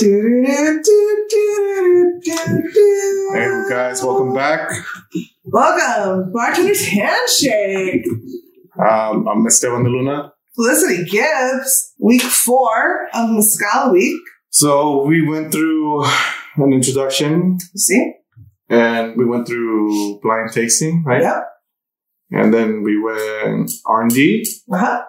Hey guys, welcome back. Welcome, Bartender's Handshake. Um, I'm Esteban de Luna. Felicity Gibbs, week four of Mescal Week. So we went through an introduction See? and we went through blind tasting, right? Yep. And then we went R and D, Uh-huh.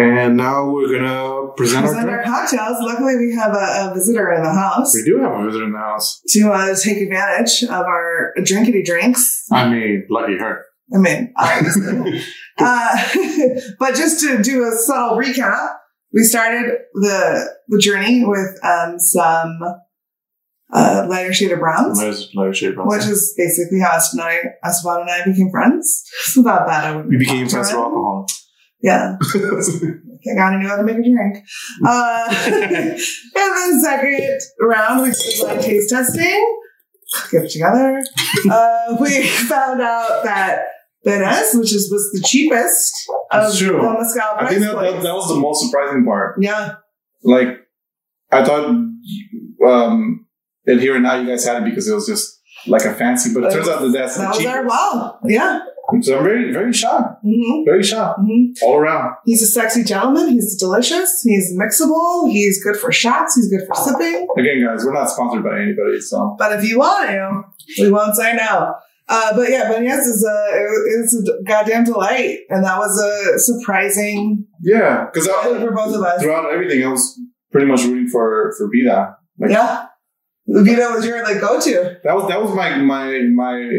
And now we're gonna present, Present our our cocktails. Luckily, we have a, a visitor in the house We do have a visitor in the house. to uh, take advantage of our drinkity drinks. I mean, lucky her. I mean, obviously. uh, but just to do a subtle recap, we started the the journey with um, some uh, lighter shade of browns. There's another shape on Which is basically how Esteban and I, Esteban and I became friends. So without that, I. We became friends through alcohol. Yeah, I gotta know how to make a drink. Uh, and then second round, we did blind taste testing. Get it together. Uh, we found out that Banhez, which is was the cheapest of the mezcal I think that, that, that was the most surprising part. yeah, like I thought um and here and now you guys had it because it was just like a fancy, but it turns out that that's that was cheapest. our wow. Yeah. So I'm very, very shocked. hmm Very shocked. hmm All around. He's a sexy gentleman. He's delicious. He's mixable. He's good for shots. He's good for sipping. Again, guys, we're not sponsored by anybody, so But if you want to, we won't say no. Uh, but yeah, Banhez is a it's a goddamn delight, and that was a surprising yeah. Because for both of us. throughout everything, I was pretty much rooting for for Vida. Like Yeah, Vida was your like go to. that was that was my my my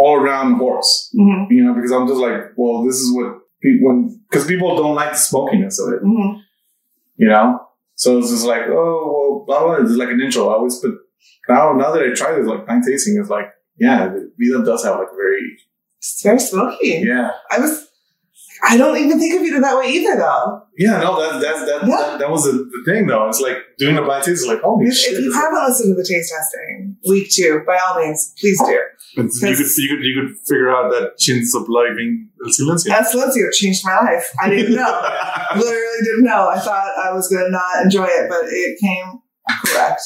all around horse. Mm-hmm. You know, because I'm just like, well, this is what people when because people don't like the smokiness of it. Mm-hmm. you know. So it's just like, oh well, blah blah. It's like an intro. I always put now. Now that I tried this, like blind tasting is like, yeah, the Vida does have like very, It's very smoky. yeah, I was. I don't even think of Vida that way either, though. yeah. No, that that that Yeah. that, that was the, the thing though. It's like doing a blind taste is like, holy If, shit. if you haven't listened to the taste testing week two, by all means, please do. It's- you could you could you could figure out that chins of living el silencio. That's Silencio changed my life. I didn't know. Literally didn't know. I thought I was going to not enjoy it, but it came correct.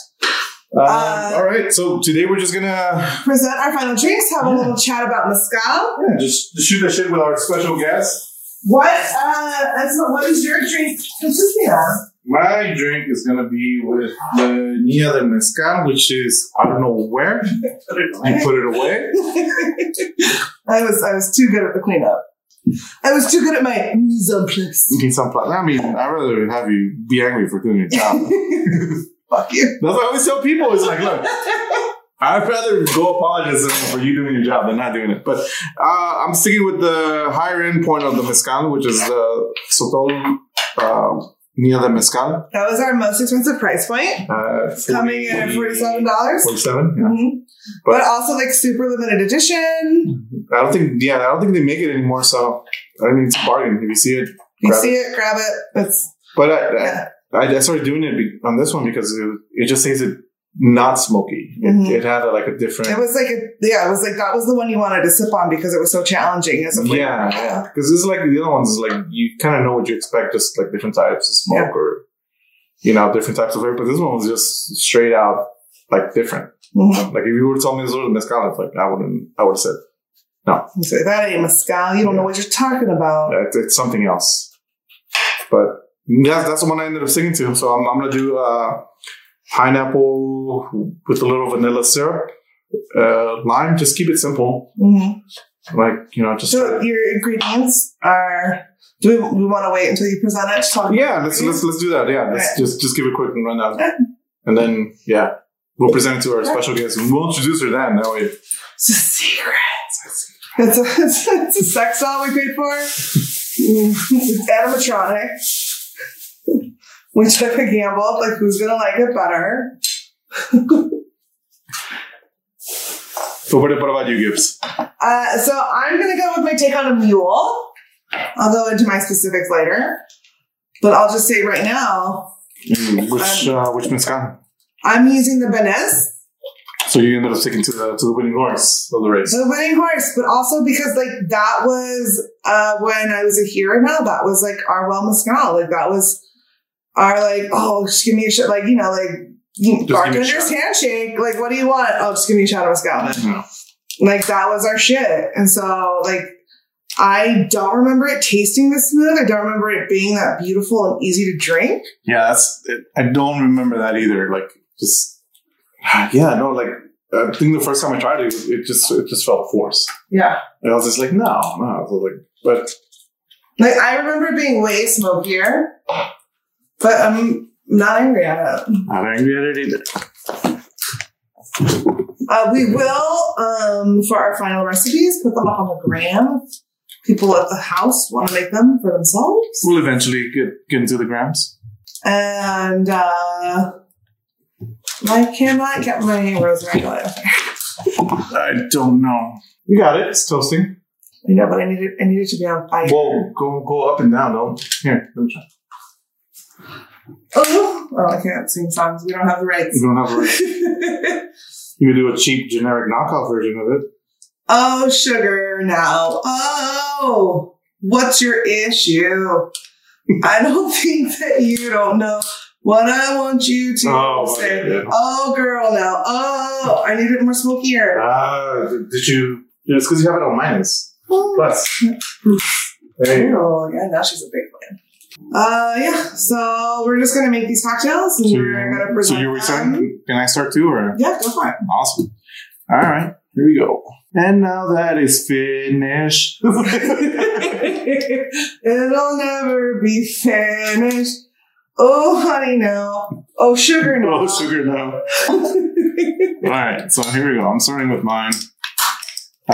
Um, Uh, all right, so today we're just gonna Present our final drinks, have a little chat about mezcal. yeah, just shoot the shit with our special guest. What, uh, that's what is your drink consisting of? My drink is gonna be with the Nia de Mezcal, which is I don't know where you put it away. I was, I was too good at the cleanup. I was too good at my mise en place. You need some pla- I mean, I'd rather have you be angry for doing your job. Fuck you. That's what I always tell people. It's like, look, I'd rather go apologize for you doing your job than not doing it. But uh, I'm sticking with the higher end point of the mezcal, which is the Sotol uh, Nia the Mezcal. That was our most expensive price point, Uh, coming in at $47. 47, yeah. Mhm. But- But, also like super limited edition. I don't think, yeah, I don't think they make it anymore. So, I mean, it's a bargain. If you see it, You see it, grab it. It's But I, Yeah. I, I started doing it on this one because it, it just tasted not smoky. It, it had a, like a different. It was like, a, yeah, it was like that was the one you wanted to sip on because it was so challenging as a flavor. yeah, yeah. Because this is like the other ones is like you kind of know what you expect, just like different types of smoke Yeah. or you know different types of flavor. But this one was just straight out like different. Mhm. Like if you have told me this was mezcal, it's like I wouldn't. I would have said no. You say that ain't mezcal. You don't know what you're talking about. "Yeah, it's, it's something else. But yeah, that's the one I ended up singing to. So I'm, I'm gonna do uh, pineapple with a little vanilla syrup, uh, lime. Just keep it simple. hmm Like you know, just So your ingredients are. Do we, we want to wait until you present it? To talk about yeah. Let's let's let's do that. Yeah, let's Right. just just give a quick rundown, Yeah. and then yeah, we'll present it to our special guest. and We'll introduce her then. That way, It's a secret. It's a, it's a, it's a sex doll we paid for. It's animatronic. We took a gamble like who's gonna like it better. so what, what about you, Gibbs? Uh, so I'm gonna go with my take on a mule. I'll go into my specifics later, but I'll just say right now Mm, Which Um, uh, which mezcal? I'm using the Banhez, So you ended up sticking to the to the winning horse of the race. the winning horse, but also because like that was uh, when I was a hero now. That was like our well mezcal. Like that was are like, oh, just give me a shot. Like, you know, like you- give me a bartender's handshake. Like, what do you want? Oh, just give me a shot of mezcal. Yeah. Like, that was our shit. And so, like, I don't remember it tasting this smooth. I don't remember it being that beautiful and easy to drink. Yeah, that's. It, I don't remember that either. Like, just yeah, no, like I think the first time I tried it, it just it just felt forced. Yeah. And I was just like, no, no. Like, but Like, I remember being way smokier, but I'm not angry at it. not angry at it either. Uh, we will, um, for our final recipes, put them up on the gram. People at the house want to make them for themselves. We'll eventually get get into the grams. And uh, I cannot get my rosemary oil. I don't know. You got it. It's toasting. I know, but I need it. I need it to be on fire. Whoa, go go up and down. Don't here. Let me try. Oh, oh, I can't sing songs. We don't have the rights. You don't have a right. You could do a cheap generic knockoff version of it. oh, sugar now. Oh, what's your issue? I don't think that you don't know what I want you to Oh, say. Oh, girl, now. Oh, I need it more smokier. Ah, did you? It's because you have it on minus. Plus. There. Oh, yeah, now she's a big fan. Uh, yeah. So we're just gonna make these cocktails, and So, we're gonna present so you were them. starting? Can I start too, or Yeah, go for it. awesome? All right, here we go. And now that is finished. It'll never be finished. Oh, honey, no. Oh, sugar, no. oh, sugar no. All right, so here we go. I'm starting with mine.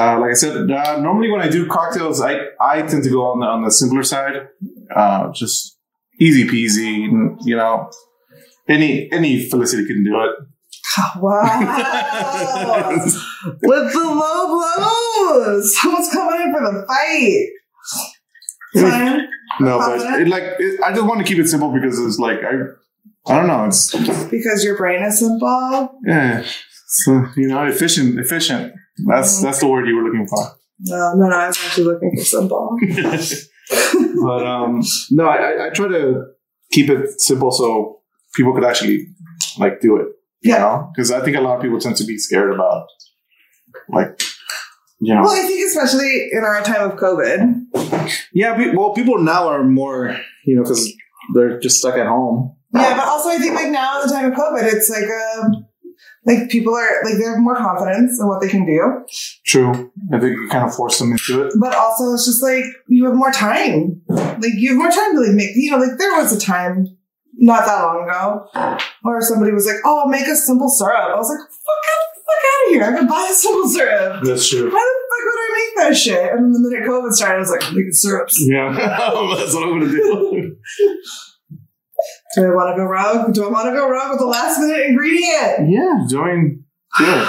Uh, like I said, uh, normally when I do cocktails, I, I tend to go on the on the simpler side. Uh, just easy peasy, you know. Any any Felicity can do it. wow. With the low blows. Someone's coming in for the fight. Fine. No, but it, like it, I just want to keep it simple because it's like I I don't know. It's Because your brain is simple. yeah, so, you know, efficient, efficient. That's that's the word you were looking for. No, no, no. I was actually looking for simple. but um, no, I, I- I try to keep it simple so people could actually like do it. You Yeah. know, because I think a lot of people tend to be scared about like you know. Well, I think especially in our time of COVID. Yeah, pe- well, people now are more you know because they're just stuck at home. Yeah, but also I think like now in the time of COVID, it's like um like people are like they have more confidence in what they can do. True, I think you kind of force them into it. But also it's just like you have more time. Like you have more time to like make you know, like there was a time not that long ago where somebody was like, Oh, make a simple syrup. I was like, fuck out fuck out of here. I could buy a simple syrup. That's true. Why the fuck would I make that shit? And then the minute COVID started, I was like, I'm making syrups. Yeah, that's what I'm gonna do. Do I want to go rogue? Do I want to go rogue with the last minute ingredient? yeah, join. Ah, yeah,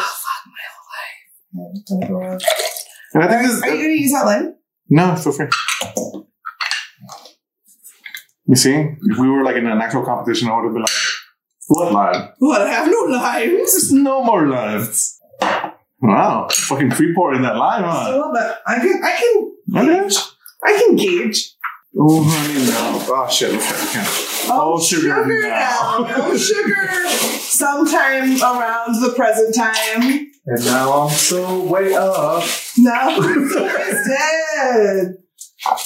I'm gonna go rogue. and I think this. are you gonna use that line? No, feel free. You see, if we were like in an actual competition, I would have been like, "What line? What? I have no limes. There's no more lines." Wow, fucking free pour in that line, huh? So, but I can, I can, Okay. I can gauge. Oh, honey, no. Oh shit, okay, I can't. Oh, sugar now. Oh, sugar. Sometime around the present time. And now I'm so way up. No, it's dead.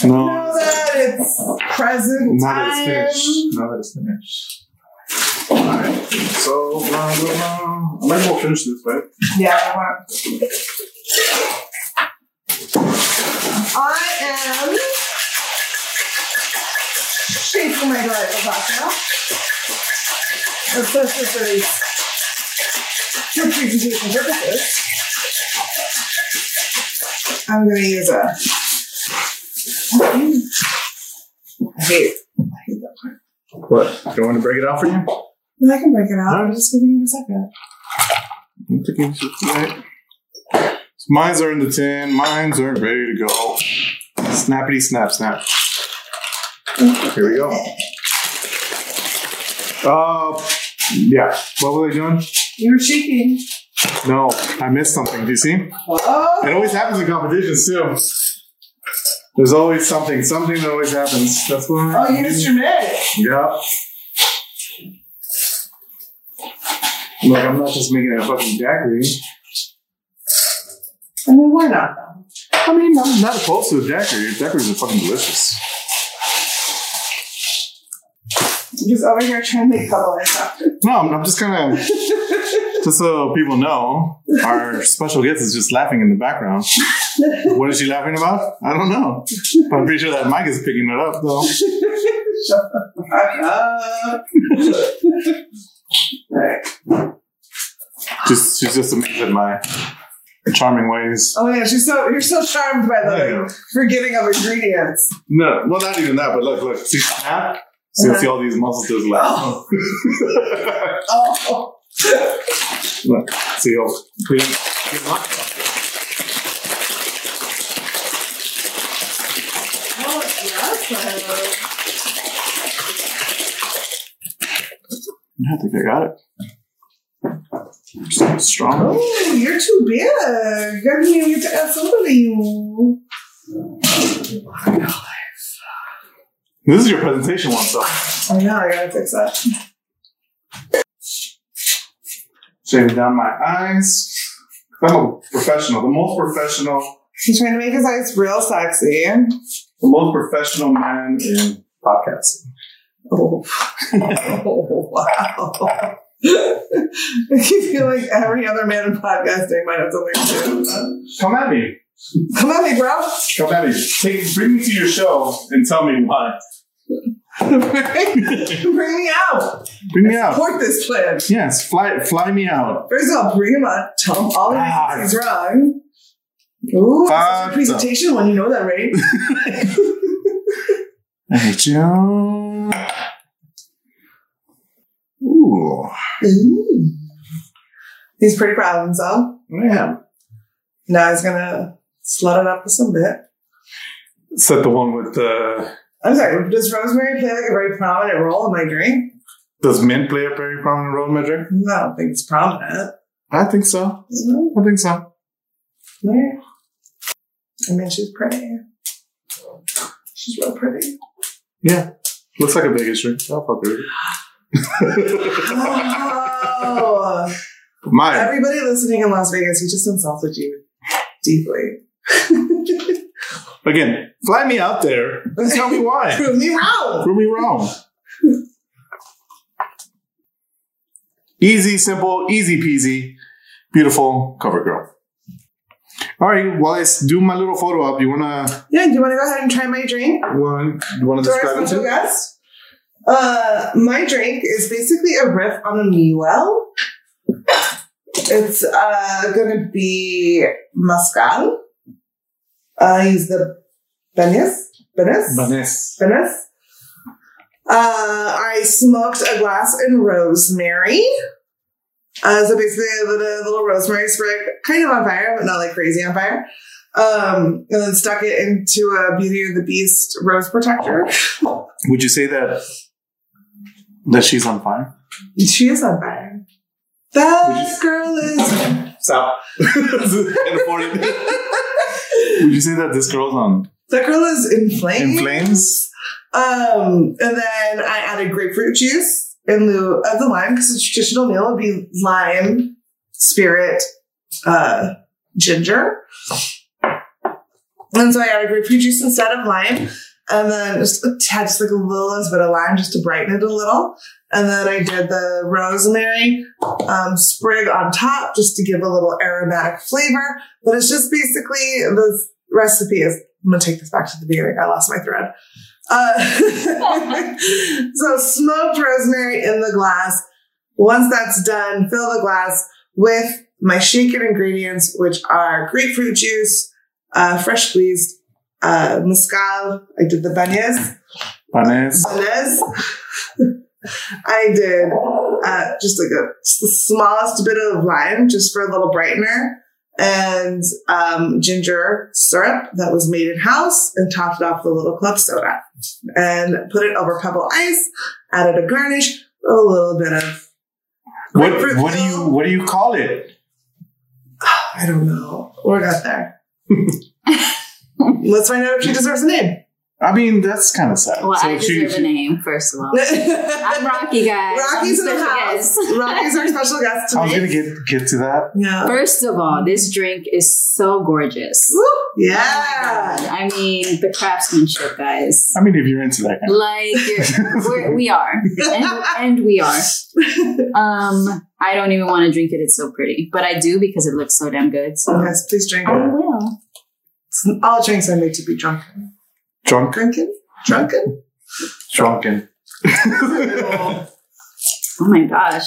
No, Now that it's present now that it's finished. Now that it's finished. Alright, so blah, blah, blah. I might as well finish this, right? Yeah, I want. I am shaking my delightful cocktail. Especially for these for presentation purposes. I'm gonna use a. I hate, I hate that part. What? Do you want to break it out for you? I can break it out. I'm just giving you a second. I'm right. So mines are in the tin. Mines are ready to go. Snappity snap snap. Here we go. Uh, yeah. What were they doing? You were shaking. No, I missed something. Do you see? Oh. It always happens in competitions too. There's always something. Something that always happens. That's what. Oh, you missed your mitt. Yeah. Look, I'm not just making a fucking daiquiri. I mean, why not? I mean, I'm not opposed to a daiquiri. Daiquiris are fucking delicious. I'm just over here trying to make stuff. No, I'm, I'm just kind of, just so people know, our special guest is just laughing in the background. What is she laughing about? I don't know. But I'm pretty sure that mic is picking it up, though. Shut the fuck up. right. Just, she's just amazed at my charming ways. Oh yeah, she's so you're so charmed by the go. forgetting of ingredients. No, well, not even that, but look, look. See, snap? See, Uh-huh. see all these muscles just laugh. Oh, look, see how clean. oh yes. I think I got it. So strong. Oh, you're too big. I didn't even get to add you. This is your presentation one, so. I know. I gotta fix that. Shaving down my eyes. I'm a professional, the most professional, He's trying to make his eyes real sexy. the most professional man in podcasting. Oh, oh wow. I feel like every other man in podcasting might have something to do with that. Come at me. Come at me, bro. Come at me. Take, bring me to your show and tell me why. Bring me out. Bring me out. Support this plan. Yes, fly, fly me out. First of all, bring him out. Tell him all the Ah. he's wrong. Ooh, Fuck that's a presentation when you know that, right? Hey, Joe. Ooh, Ooh. He's pretty proud of himself. man. Now he's gonna slut it up with some bit. Is that the one with the. I'm sorry, does rosemary play like a very prominent role in my drink? Does mint play a very prominent role in my drink? No, I don't think it's prominent. I think so. No, I think so. Yeah. I mean, she's pretty. She's real pretty. Yeah. Looks like a Vegas drink. I'll fuck with it. Oh, Mine. everybody listening in Las Vegas, he just insulted you deeply. Again, fly me out there and tell me why. Prove me wrong. Prove me wrong. Easy, simple, easy peasy, beautiful cover girl. All right, well, let's do my little photo up. You wanna, Yeah, do you want to go ahead and try my drink? want, you wanna To our describe it to? guest? Uh, my drink is basically a riff on a mule. It's uh, gonna be mezcal. I use the Banhez. Banhez? Vanessa. Banhez. Uh, I smoked a glass in rosemary. Uh, so basically, a little, rosemary sprig, kind of on fire, but not like crazy on fire. Um, and then stuck it into a Beauty and the Beast rose protector. Would you say that that she's on fire? She is on fire. That girl is. Stop. Can't afford it. Would you say that this girl's on That girl is in flames. in flames? Um, and then I added grapefruit juice in lieu of the lime because the traditional meal would be lime, spirit, uh, ginger. And so I added grapefruit juice instead of lime. And then just a tad, just like a little bit of lime just to brighten it a little. And then I did the rosemary um, sprig on top just to give a little aromatic flavor. But it's just basically the recipe is. I'm gonna take this back to the beginning. I lost my thread. Uh, so smoked rosemary in the glass. Once that's done, fill the glass with my shaken ingredients, which are grapefruit juice, uh, fresh squeezed, uh, mezcal. I did the beignets. Vanessa. Beignets. I did uh, just like a smallest bit of lime, just for a little brightener, and um, ginger syrup that was made in house, and topped it off with a little club soda, and put it over pebble ice. Added a garnish, a little bit of What what do you what do you call it? I don't know. We're not there. Let's find out if she deserves a name. I mean, that's kind of sad. Well, So I deserve she, a name, first of all. I'm Rocky, guys. Rocky's I'm in the house. guest. Rocky's our special guest I was gonna get get to that. Yeah. First of all, this drink is so gorgeous. Woo. Oh Yeah. God. I mean, the craftsmanship, guys. I mean, if you're into that kind of Like we're, we are, and, and we are. Um, I don't even want to drink it. It's so pretty, but I do because it looks so damn good. So yes, please drink it. I will. All drinks are made to be drunk, Drinking? Drunken? drunken. Oh my gosh,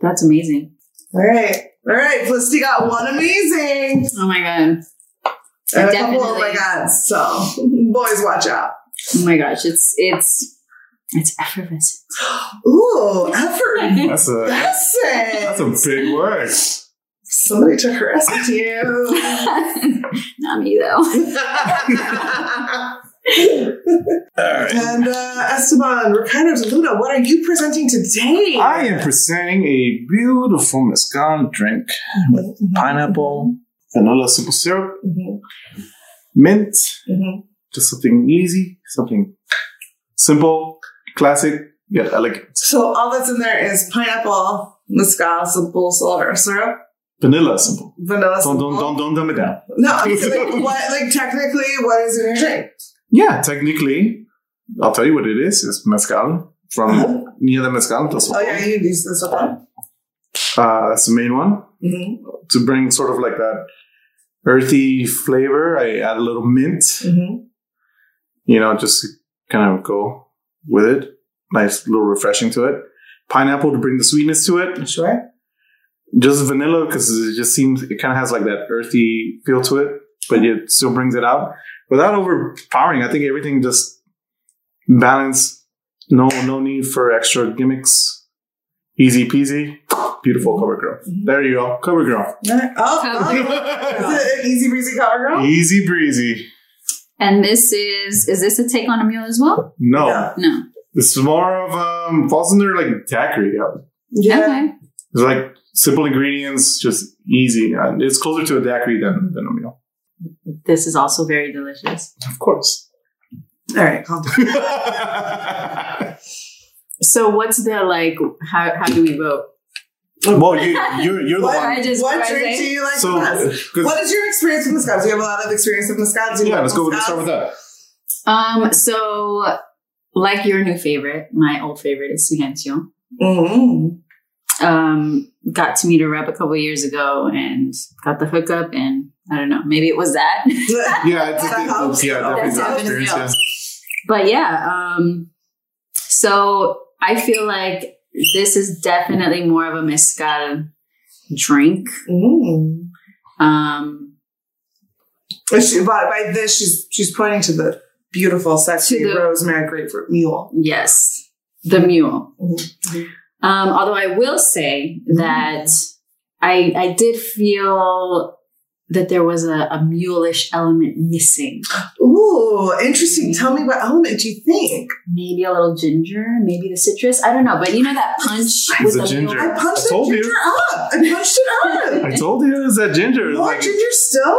that's amazing. All right. All right. Felicity got one amazing. Oh my god. And a couple oh my Definitely. god. So boys watch out. Oh my gosh, it's it's it's effervescent. Ooh, effort. That's a that's That's a big word. Somebody took her SAT. Not me though. All right. and uh, Esteban, Ricardo, Luna, what are you presenting today? I am presenting a beautiful mezcal drink with pineapple, vanilla simple syrup, Mhm, mint, mhm. just something easy, something simple, classic, yet elegant. So all that's in there is pineapple, mezcal, simple solar syrup, Vanilla simple. vanilla. Don't simple. don't don't don't dumb it down. No, I'm like what? Like technically, what is in your drink? Yeah, technically, I'll tell you what it is. It's mezcal from near the mezcal. That's Oh yeah, you use this one. uh, that's the main one. Mm-hmm. To bring sort of like that earthy flavor, I add a little mint. Mm-hmm. You know, just kind of go with it. Nice little refreshing to it. Pineapple to bring the sweetness to it. Sure. Just vanilla because it just seems it kind of has like that earthy feel to it, but it still brings it out without overpowering. I think everything just balanced. No, no need for extra gimmicks. Easy peasy. Beautiful cover girl. Mhm. There you go, cover girl. Oh, oh. Cover is it an easy breezy cover girl? Easy breezy. And this is is this a take on a mule as well? No, Yeah. No. this is more of um falls under like daiquiri. Yeah. Yeah. Okay. It's like simple ingredients, just easy. And It's closer to a daiquiri than, than a meal. This is also very delicious. Of course. All right, calm down. So what's the like? How how do we vote? well, you, you're, you're the What, one. I just- what what drink do you like So, the best? 'cause- What is your experience with mezcal? Do you have a lot of experience with mezcal? Do yeah, let's go. Let's mezcals? start with that. Um. So, like your new favorite, my old favorite is Silencio. Mm. Um, got to meet a rep a couple years ago and got the hookup, and I don't know, maybe it was that. Yeah, it's, That helps. yeah, definitely That the experience. Yeah. but yeah, um, so I feel like this is definitely more of a mezcal drink. Mm. Um, But she, by, by this, she's she's pointing to the beautiful, sexy To the- rosemary grapefruit mule. yes, the mule. Mhm. Um, although I will say that I I did feel that there was a, a mulish element missing. Ooh, interesting. Tell me what element do you think? Maybe a little ginger, maybe the citrus. I don't know, but you know that punch with the the ginger. mule? I punched I the told you. ginger up. I punched it up. I told you it was that ginger. More like, ginger still?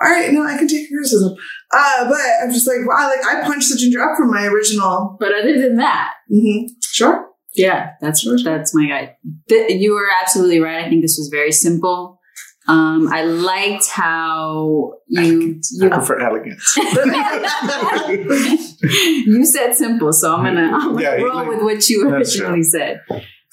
All right, no, I can take criticism. Uh, but I'm just like, wow, like I punched the ginger up from my original. But other than that, mm-hmm. Sure. Yeah, that's that's my guide. Th- you were absolutely right. I think this was very simple. Um, I liked how you I you prefer elegant. you said simple, so I'm gonna, I'm gonna Yeah, roll like- with what you originally said.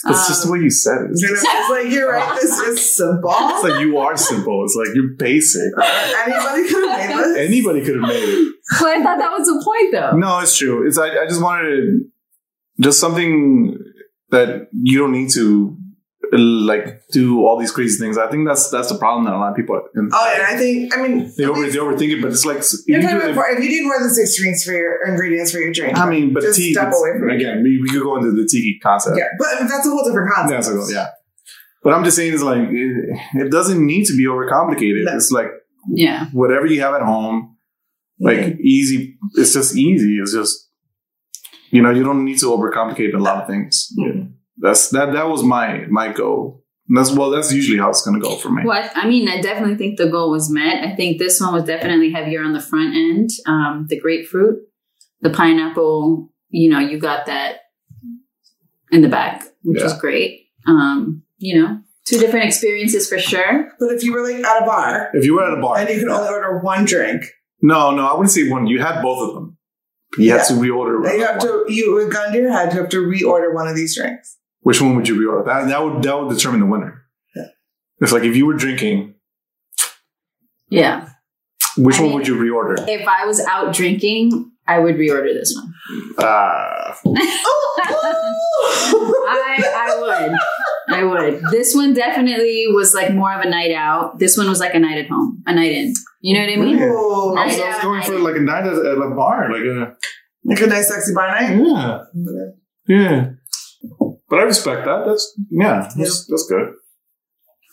It's just the Um, way you said it. It's, You know, it's like you're right. This is simple. it's like you are simple. It's like you're basic. Anybody could have made this. Anybody could have made it. but I thought that was the point, though. No, it's true. It's I, I just wanted to just something that you don't need to like do all these crazy things. I think that's that's the problem that a lot of people in, Oh, and I think I mean they at over least- they overthink it. But it's like if You're do about it- if you need more than six drinks for your ingredients for your drink. I mean, but just tea step away from again. We, we could go into the tiki concept. Yeah, but that's a whole different concept. Yeah, so, yeah. But I'm just saying, it's like it, it doesn't need to be overcomplicated. No. It's like Yeah. whatever you have at home, like Mhm. easy. It's just easy. It's just you know you don't need to overcomplicate a lot of things. Mhm. That's that. That was my my goal And that's well, that's usually how it's gonna go for me. What I mean, I definitely think the goal was met. I think this one was definitely heavier on the front end. Um, the grapefruit, the pineapple, you know, you got that in the back, which Yeah. is great. Um, you know, two different experiences for sure. But if you were like at a bar If you were at a bar, and you could only order one drink, no, no, I wouldn't say one. You had both of them. You had Yeah. to reorder. you have to you with gun to your head, you have to reorder one of these drinks. Which one would you reorder? That that would that would determine the winner. Yeah. It's like if you were drinking, Yeah. which I one mean- would you reorder? If I was out drinking, I would reorder this one. Ah, I I would. I would. This one definitely was like more of a night out. This one was like a night at home, a night in. You know what I mean? Really? Ooh, I was, I was going for like a night at, at a bar, like a like a nice sexy bar night. yeah, yeah. But I respect that. That's yeah, that's, that's good.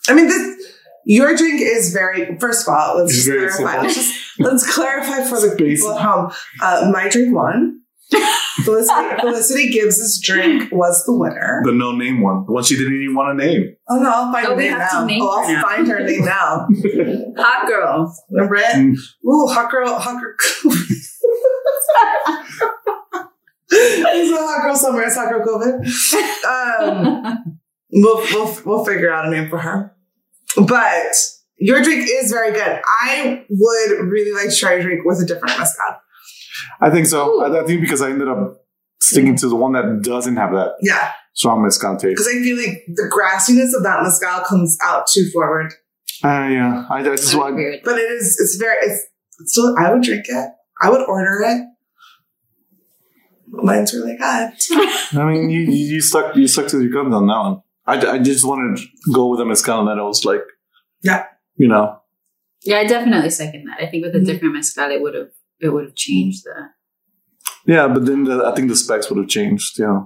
I mean, this your drink is very. First of all, let's just clarify. Let's, just, let's clarify for the It's people at home. Uh, my drink won. Felicity, Felicity Gibbs's drink was the winner. The no name one, the one she didn't even want to name. Oh no, I'll find Oh, her name now. name Oh, I'll now. find her name now. Hot girl. Remember it? Mm. Ooh, hot girl, hot girl. There's a hot girl somewhere. It's hot girl COVID. Um, we'll, we'll we'll figure out a name for her. But your drink is very good. I would really like to try a drink with a different mezcal. I think so. Ooh. I, I think because I ended up sticking to the one that doesn't have that Yeah, strong mezcal taste. because I feel like the grassiness of that mezcal comes out too forward. Uh, yeah, I, I just want. Weird. But it is. It's very. It's, it's still. I would drink it. I would order it. Mine's really good. I mean, you, you you stuck you stuck to your guns on that one. I, I just wanted to go with a mezcal, and then it was like, Yeah. you know, Yeah, I definitely second that. I think with a Mhm. different mezcal, it would have it would have changed that. yeah. But then the, I think the specs would have changed, Yeah.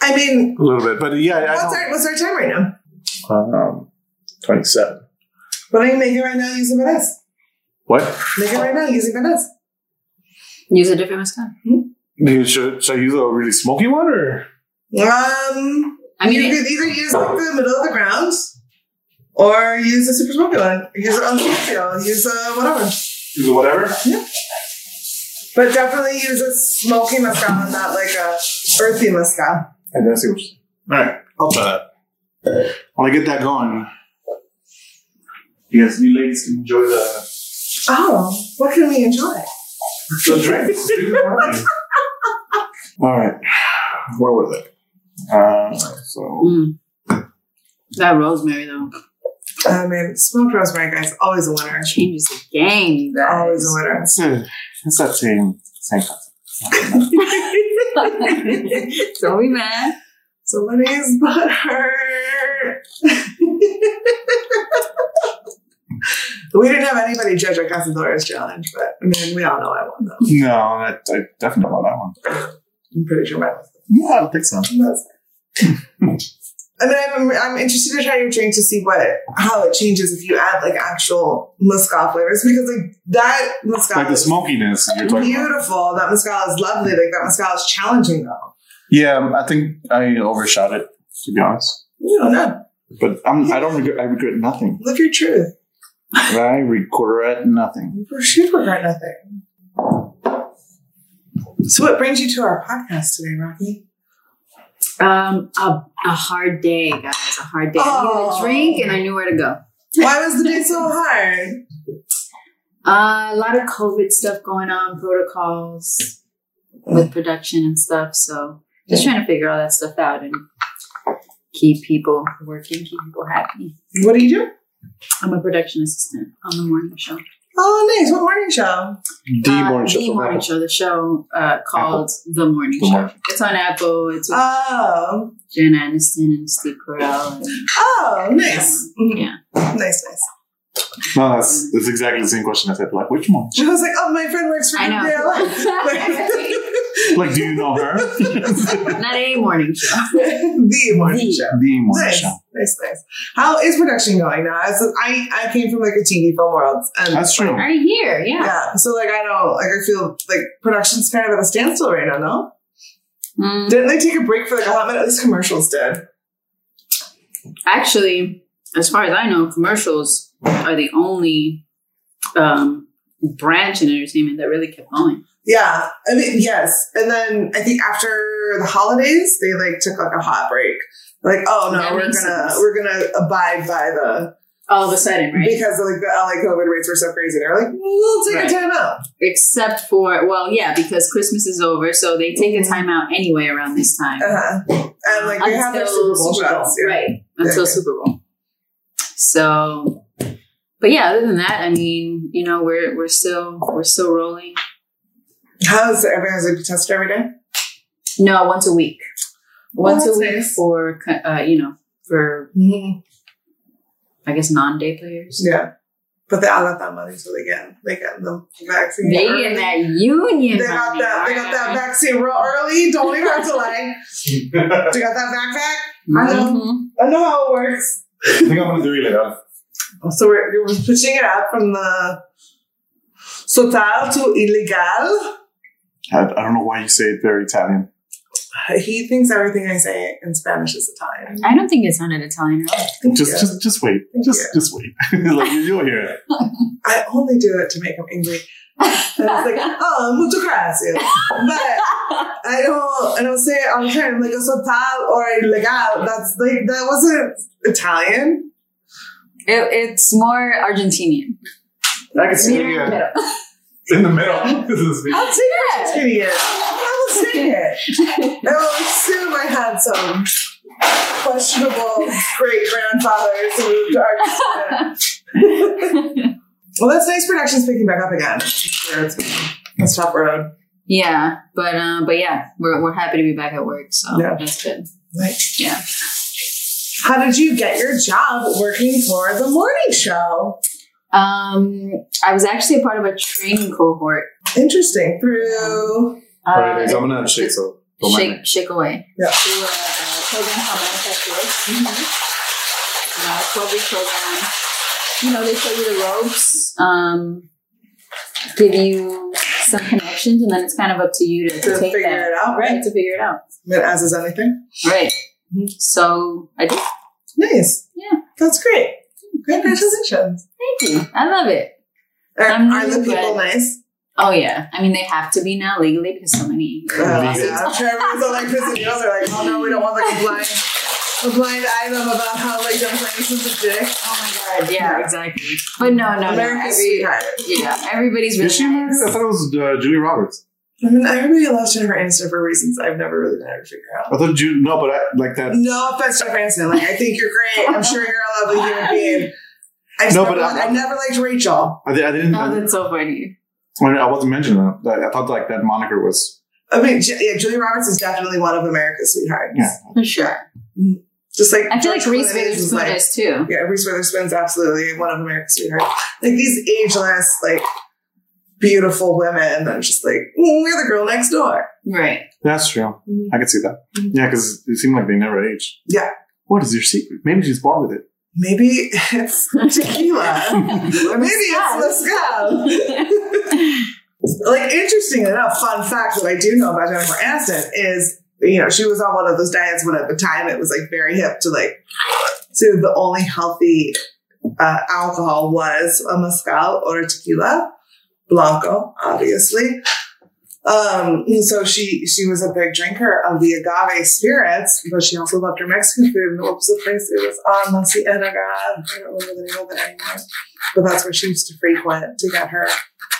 I mean, a little bit. But yeah, what's don't. our what's our time right now? Um, twenty-seven. What are you making right now using Vanessa? What? Making right now using Vanessa. Use a different mezcal. Do you- Should, should I use a really smoky one or? Um, I mean, you it- could either use like the middle of the ground, or use a super smoky one. Use it on Scorpio. Use a whatever. Use a whatever. Yeah. But definitely use a smoky mezcal and not like a earthy mezcal. And then see what. All right, I'll try that. When I get that going, you guys, you ladies can enjoy the Oh, what can we enjoy? the drink. All right, where was it? Uh, so mm. that rosemary though Uh, I mean, smoked rosemary, guys, always a winner. changes the game. you guys. Always a winner. Hmm. that's a, that's that same same concept. Don't be mad. Somebody's butt hurt. we didn't have anybody judge our Cazadores challenge, but I mean, we all know I won though. No, I, I definitely want that one. I'm pretty sure I won. Yeah, I don't think so. I mean, I'm, I'm interested to try your drink to see what how it changes if you add like actual mezcal flavors because like that mezcal Like the is smokiness you're talking about. beautiful. That mezcal is lovely. Like that mezcal is challenging though. Yeah, um, I think I overshot it to be honest. You don't know. But I'm, I don't regret. I regret nothing. Live your truth. I regret nothing. You should regret nothing. So, what brings you to our podcast today, Rocky? Um, a, a hard day, guys. A hard day. I needed Oh. a drink and I knew where to go. Why was the day so hard? Uh, a lot of COVID stuff going on, protocols with production and stuff. So just trying to figure all that stuff out and keep people working, keep people happy. What do you do? I'm a production assistant on the morning show. Oh, nice. What morning show? The Uh, morning show. The morning show. The show uh, called The Morning The Show. Morning It's on Apple. It's with Oh, Jen Aniston and Steve Carell. And, oh, nice. Mhm. yeah. Nice, nice. No, that's that's exactly the same question I said. Like, which one? I was like, oh, my friend works for I know. Like, do you know her? Not a morning show. the morning The. show. the morning Nice, show. nice, nice. How is production going now? As I, I came from like a TV film world, and That's true. Right here, yeah. yeah. So like, I don't like. I feel like production's kind of at a standstill right now. No, Mm, didn't they take a break for like a hot minute? At least commercials did. Actually, as far as I know, commercials are the only um, branch in entertainment that really kept going. Yeah, I mean, yes. And then I think after the holidays, they like took like a hot break. Like, oh no, That we're gonna sense. we're gonna abide by the All of a sudden, right? because like the LA COVID rates were so crazy. They're like, we'll take Right. a time out. Except for, well, yeah, because Christmas is over, so they take a time out anyway around this time. Uh-huh. And like they have their Super Bowl shots. Yeah. right? Until Yeah. Super Bowl. So, but yeah, other than that, I mean, you know, we're we're still we're still rolling. How's everyone has like tested every day? No, once a week. Well, Once a week nice. for uh, you know for I guess non-day players. Yeah. But they all got that money, so they get they get the vaccine. They early. get that union. They got money, that. They got that vaccine real early. Don't even have to lie. You got that backpack. I know. Mhm. I know how it works. I think I'm gonna do it like So we're, we're switching it up from the total to Ilegal. I, I don't know why you say it very Italian. He thinks everything I say in Spanish is Italian. I don't think it sounded Italian at all. Thank Just, you. just, just wait. Thank Just, you. just wait. like you- you'll hear it. I only do it to make him angry. And it's like, oh, mucho gracias. But I don't, I don't say it all the time. Like a total or ilegal. That's like, that wasn't Italian. It, it's more Argentinian. I can see Meet her in the it middle. in the middle. This is me. I'll take it. Idiot. I will say it. I will assume I had some questionable great grandfathers who moved to Argentina. well, that's nice. Production's picking back up again. Sure, it's, it's tough road. yeah, but uh, but yeah, we're we're happy to be back at work, so Yeah. that's good. Like, Yeah. How did you get your job working for the morning show? Um, I was actually a part of a training cohort. Interesting. Through Uh, I'm gonna shake so. don't mind me. shake shake away. Yeah. Through a, a program called Manifest Growth. Uh, 12 week program. You know, they show you the ropes, um, give you some connections, and then it's kind of up to you to, to to take figure that. it out, Right, to figure it out. But as is anything. Right. Mhm. So I did. Nice. Yeah. That's great. Congratulations. Thank you. I love it. Are, I'm are the people glad. nice? Oh yeah. I mean, they have to be now legally because so many. Uh, yeah, I'm sure everyone's all like pissing deals are like, oh no, we don't want like a blind, a blind item about how like Jennifer Aniston's a dick. Oh my god. Yeah, exactly. But no, no, no. America's Every, sweetheart. yeah, everybody's really Is she American? I thought it was uh, Julia Roberts. I mean, everybody loves Jennifer Aniston for reasons I've never really been able to figure out. I thought Ju No, but I, like that. No offense, Jennifer Aniston. Like, I think you're great. I'm sure you're a lovely human being. I No, never, but I- I, never liked Rachel. I, di- I didn't. Oh, I, that's so funny. I wasn't mentioning that. I thought like that moniker was. I mean, yeah, Julia Roberts is definitely one of America's sweethearts. Yeah. For sure. Mm-hmm. Just like I feel like Reese Clooney is, Witherspoon like- is too. Yeah, Reese Witherspoon's absolutely one of America's sweethearts. Like these ageless, like beautiful women and I'm just like, "Mm, we're the girl next door. Right. That's true. Mhm. I could see that. Mhm. Yeah, because it seemed like they never age. Yeah. What is your secret? Maybe she's born with it. Maybe it's tequila. or maybe it's mezcal. like interesting enough, fun fact that I do know about Jennifer Aniston is, you know, she was on one of those diets when at the time it was like very hip to like, so the only healthy uh, alcohol was a mezcal or a tequila, blanco, obviously. Um, and so she she was a big drinker of the agave spirits, but she also loved her Mexican food. And what was the place? It was on La Cienega. I don't remember the name of it anymore. But that's where she used to frequent to get her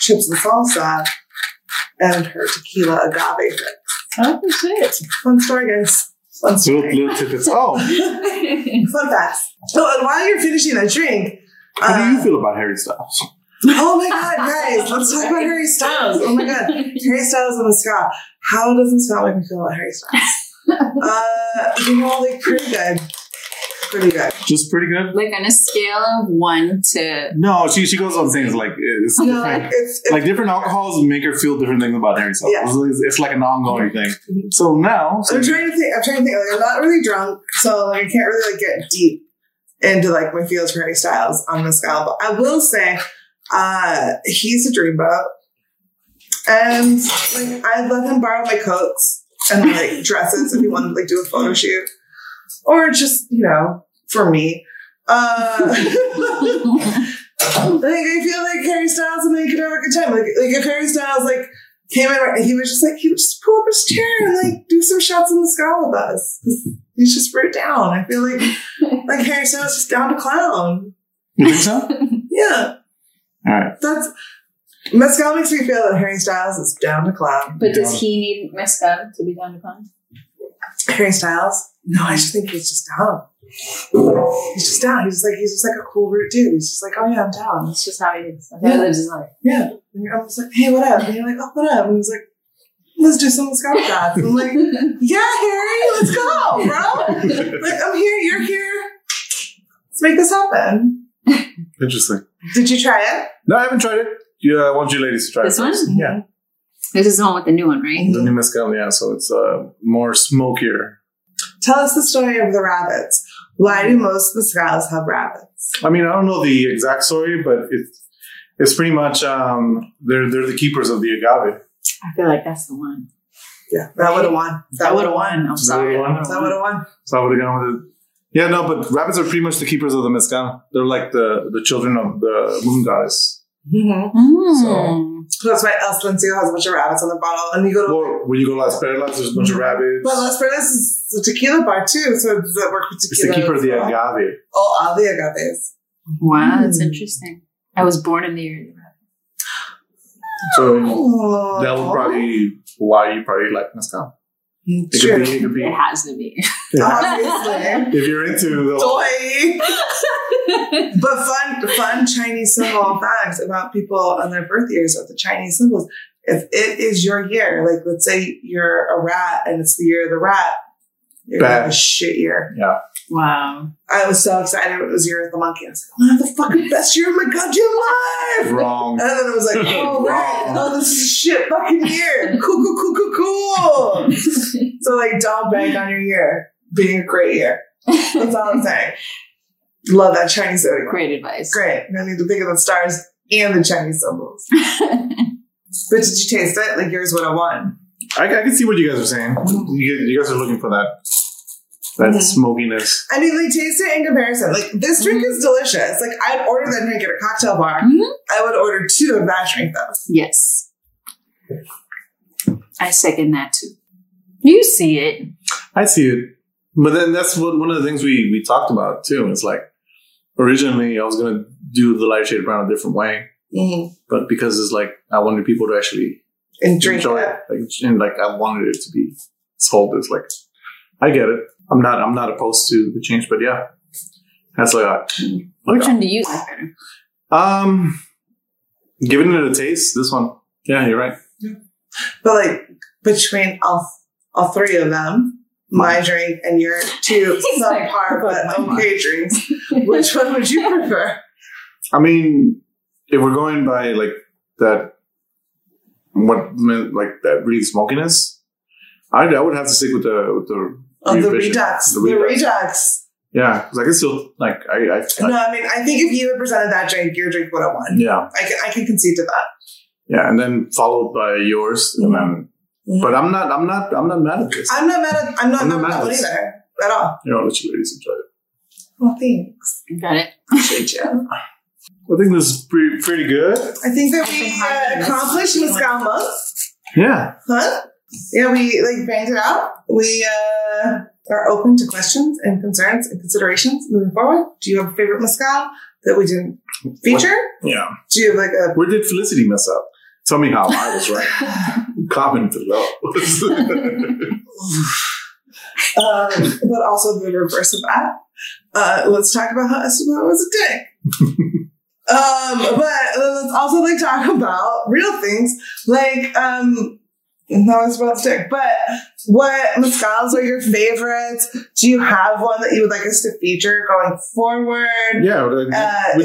chips and salsa and her tequila agave fix. oh shit. Fun story, guys. Fun Little, story. little tidbits. Oh, Fun facts. So, and while you're finishing that drink, how do you uh, feel about Harry Styles? Oh my god, guys, let's talk about Harry Styles. Oh my god, Harry Styles and the ska. How does the ska make me feel about Harry Styles? Uh, you know, like pretty good. Pretty good. Just pretty good. like on a scale of one to No, she she goes on things like it's No, different. it's, it's Like different alcohols make her feel different things about Harry Styles. Yeah. It's, it's like an ongoing thing. Mhm. So now, so I'm trying to think. I'm trying to think. Like, I'm not really drunk, so like I can't really like get deep into like my feels for Harry Styles on the scale. But I will say, uh, he's a dreamboat, and like I let him borrow my coats and like dresses if he wanted to like do a photo shoot, or just you know for me. Uh, like I feel like Harry Styles and they could have a good time. Like, like if Harry Styles like came in, he was just like he would just pull up his chair and like do some shots in the sky with us. He's just right down. I feel like like Harry Styles just down to clown. You think so? Yeah, All right. that's Mescal makes me feel that Harry Styles is down to clown. But does he need mezcal to be down to clown? Harry Styles? No, I just think he's just down. He's just down. He's just like he's just like a cool rude dude. He's just like, oh yeah, I'm down. That's just how he is. That's how he Yeah. lives his life. Yeah. And I'm just like, hey, what up? And you're like, oh, what up? And he's like, let's do some scout shots. I'm like, yeah, Harry, let's go, bro. Like, I'm here, you're here. Let's make this happen. Interesting. Did you try it? No, I haven't tried it. Yeah, I want you ladies to try This it. one? first. Yeah. This is the one with the new one, right? The new mezcal, yeah. So it's uh, more smokier. Tell us the story of the rabbits. Why do most mezcals have rabbits? I mean, I don't know the exact story, but it's it's pretty much um, they're they're the keepers of the agave. I feel like that's the one. Yeah, that would have won. That would have won. I'm That sorry. would've won? That would have won. So I would have gone with it. Yeah, no, but rabbits are pretty much the keepers of the mezcal. They're like the the children of the moon goddess. Mm-hmm. Mm. So that's why El Silencio has a bunch of rabbits on the bottle. And you go to Or when you go to Las Perlas, there's a bunch of rabbits. But Las Perlas is a tequila bar too, so does that work with tequila? It's the keeper of the well? agave. Oh, all the agaves. Wow, that's Mm. interesting. I was born in the year of the rabbit. So Oh, that would probably why you probably like mezcal. It True. could be. It could be. It has to be. Obviously. If you're into the Toy. But fun, fun Chinese symbol facts about people on their birth years of the Chinese symbols. If it is your year, like let's say you're a rat and it's the year of the rat, you're gonna have a shit year. Wow. I was so excited when it was year of the monkey. I was like, I'm the fucking best year of my goddamn life. wrong. And then I was like, oh, right. Wrong. Oh, this is a shit fucking year. Cool, cool, cool, cool, cool. So, like, don't bank on your year being a great year. That's all I'm saying. Love that Chinese zodiac. Great advice. Great. I need to think of the stars and the Chinese symbols. But did you taste it? Like, yours would have won. I, I can see what you guys are saying. You, you guys are looking for that that Mhm. smokiness. I mean, like, taste it in comparison. Like, this drink is delicious. Like, I'd order that drink at a cocktail bar. Mhm. I would order two of that drink, though. yes. I second that too. You see it. I see it, but then that's what one of the things we we talked about too. It's like originally I was gonna do the light shade brown a different way, Mm-hmm. but because it's like I wanted people to actually And drink enjoy it. it, like, and like I wanted it to be sold as like I get it. I'm not I'm not opposed to the change, but yeah, that's like I, Which one do you like better? um giving it a taste. This one, yeah, you're right. Yeah. But like between all all three of them, my drink and your two He's subpar but my okay drinks, which one would you prefer? I mean, if we're going by like that, what meant like that really smokiness, I I would have to stick with the with the Oh, the revision. redux. The The redux. redux. yeah because I can still like I I, I No, I mean, I think if you had presented that drink, your drink would have won. yeah I can, I can concede to that. yeah and then followed by yours and then Mhm. but I'm not I'm not I'm not mad at this. I'm not mad at I'm not I'm mad not at that mad one at this. either at all. You know, let you ladies enjoy it. Well, thanks. Got it. Appreciate you. I think this is pretty pretty good. I think that we hard uh, to miss. accomplished mezcal month. Yeah, Huh? Yeah, we like banged it out. We uh, are open to questions and concerns and considerations moving forward. Do you have a favorite mezcal that we didn't feature? yeah. Do you have like a Where did Felicity mess up? Tell me how I was right. Comment below. um, but also the reverse of that? Uh, let's talk about how Esteban was a dick. um, but let's also like talk about real things like um, no, it's about dick. But what mezcals are your favorites? Do you have one that you would like us to feature going forward? yeah, Uh, we're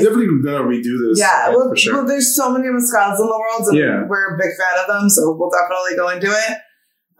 definitely gonna redo this. Yeah, well, for sure. well, there's so many mezcals in the world, and Yeah. we're a big fan of them, so we'll definitely go into it.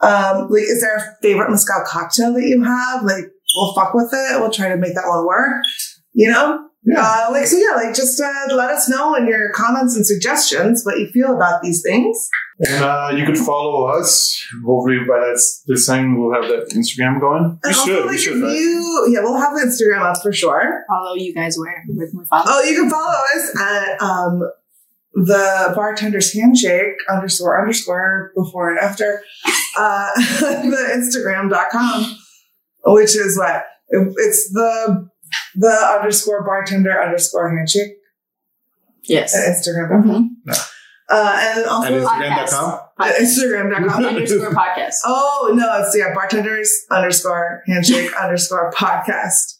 Um, like, is there a favorite mezcal cocktail that you have? Like, we'll fuck with it. We'll try to make that one work. You know, Uh, like so, yeah. Like just uh, let us know in your comments and suggestions what you feel about these things. And uh, you could follow us. Hopefully, by that this time we'll have that Instagram going. We And also, should. like, We should. if Right? you, yeah, we'll have the Instagram up for sure. Follow you guys where? Where can we follow? Oh, you can follow us at um, the bartender's handshake underscore underscore before and after uh, the Instagram.com, which is what it's the the underscore bartender underscore handshake yes. at Instagram.com. Mhm. Uh, and also And Podcast. Instagram.com. at Instagram.com. underscore podcast. Oh no, it's yeah, bartenders underscore handshake underscore podcast.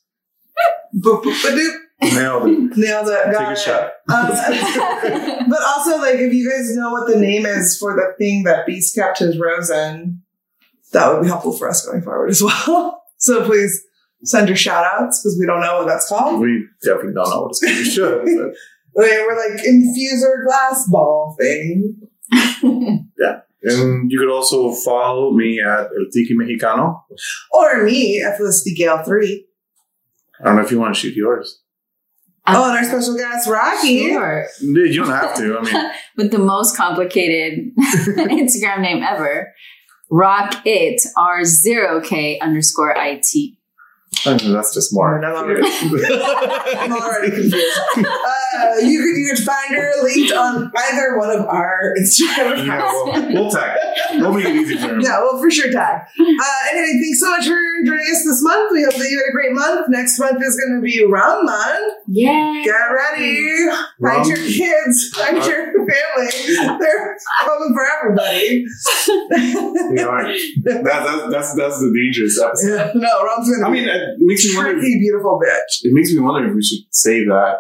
Boop, boop, ba, doop. Nailed it. Nailed it. Got Take a it. shot. Um, but also, like, if you guys know what the name is for the thing that Beast kept his rose in, that would be helpful for us going forward as well. so please send your shout outs because we don't know what that's called. We definitely don't know what it's going to be. We should. But Like, we're like infuser glass ball thing. Yeah. And you could also follow me at El Tiki Mexicano. Or me at Felicity Gale 3. I don't know if you want to shoot yours. Oh, and our special guest, Rocky. Sure. Dude, you don't have to. I mean, With the most complicated Instagram name ever. Rock it R0K underscore IT. I mean, that's just more. I'm already, I'm already confused. Uh, you could you could find her linked on either one of our Instagram Yeah, we'll, we'll tag. it. We'll make it easy for him. Yeah, well, for sure, tag. Uh, anyway, thanks so much for joining us this month. We hope that you had a great month. Next month is going to be rum month. Yeah. Get ready. Find your kids. Find your family. They're coming for everybody. Yeah, all right. that, that, that's that's the dangerous episode. Yeah, no, rum's going to I be mean, it makes me wonder. If, beautiful bitch. it makes me wonder if we should save that.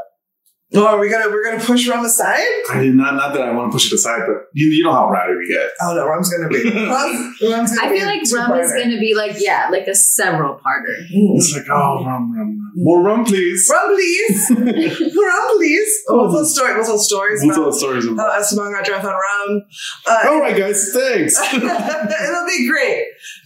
Oh, are we gonna we're gonna push rum aside? I mean, not not that I want to push it aside, but you, you know how rowdy we get. Oh no, rum's gonna be. Rum's, rum's gonna I be feel a like rum is going to be like, yeah, like a several parter. Mm. It's like, oh, rum, rum, rum. More rum, please. Rum, please. rum, please. Oh, we'll tell story. We'll tell stories We'll tell about the stories how about. Esteban got drunk on rum. Uh, All right, guys. Thanks. It'll be great.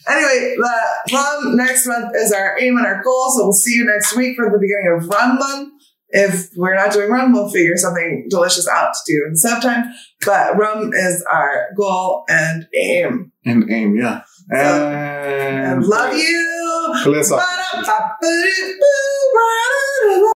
Anyway, the rum next month is our aim and our goal. So we'll see you next week for the beginning of rum month. If we're not doing rum, we'll figure something delicious out to do in the time. But rum is our goal and aim. and aim, yeah. And And love you. Bless up.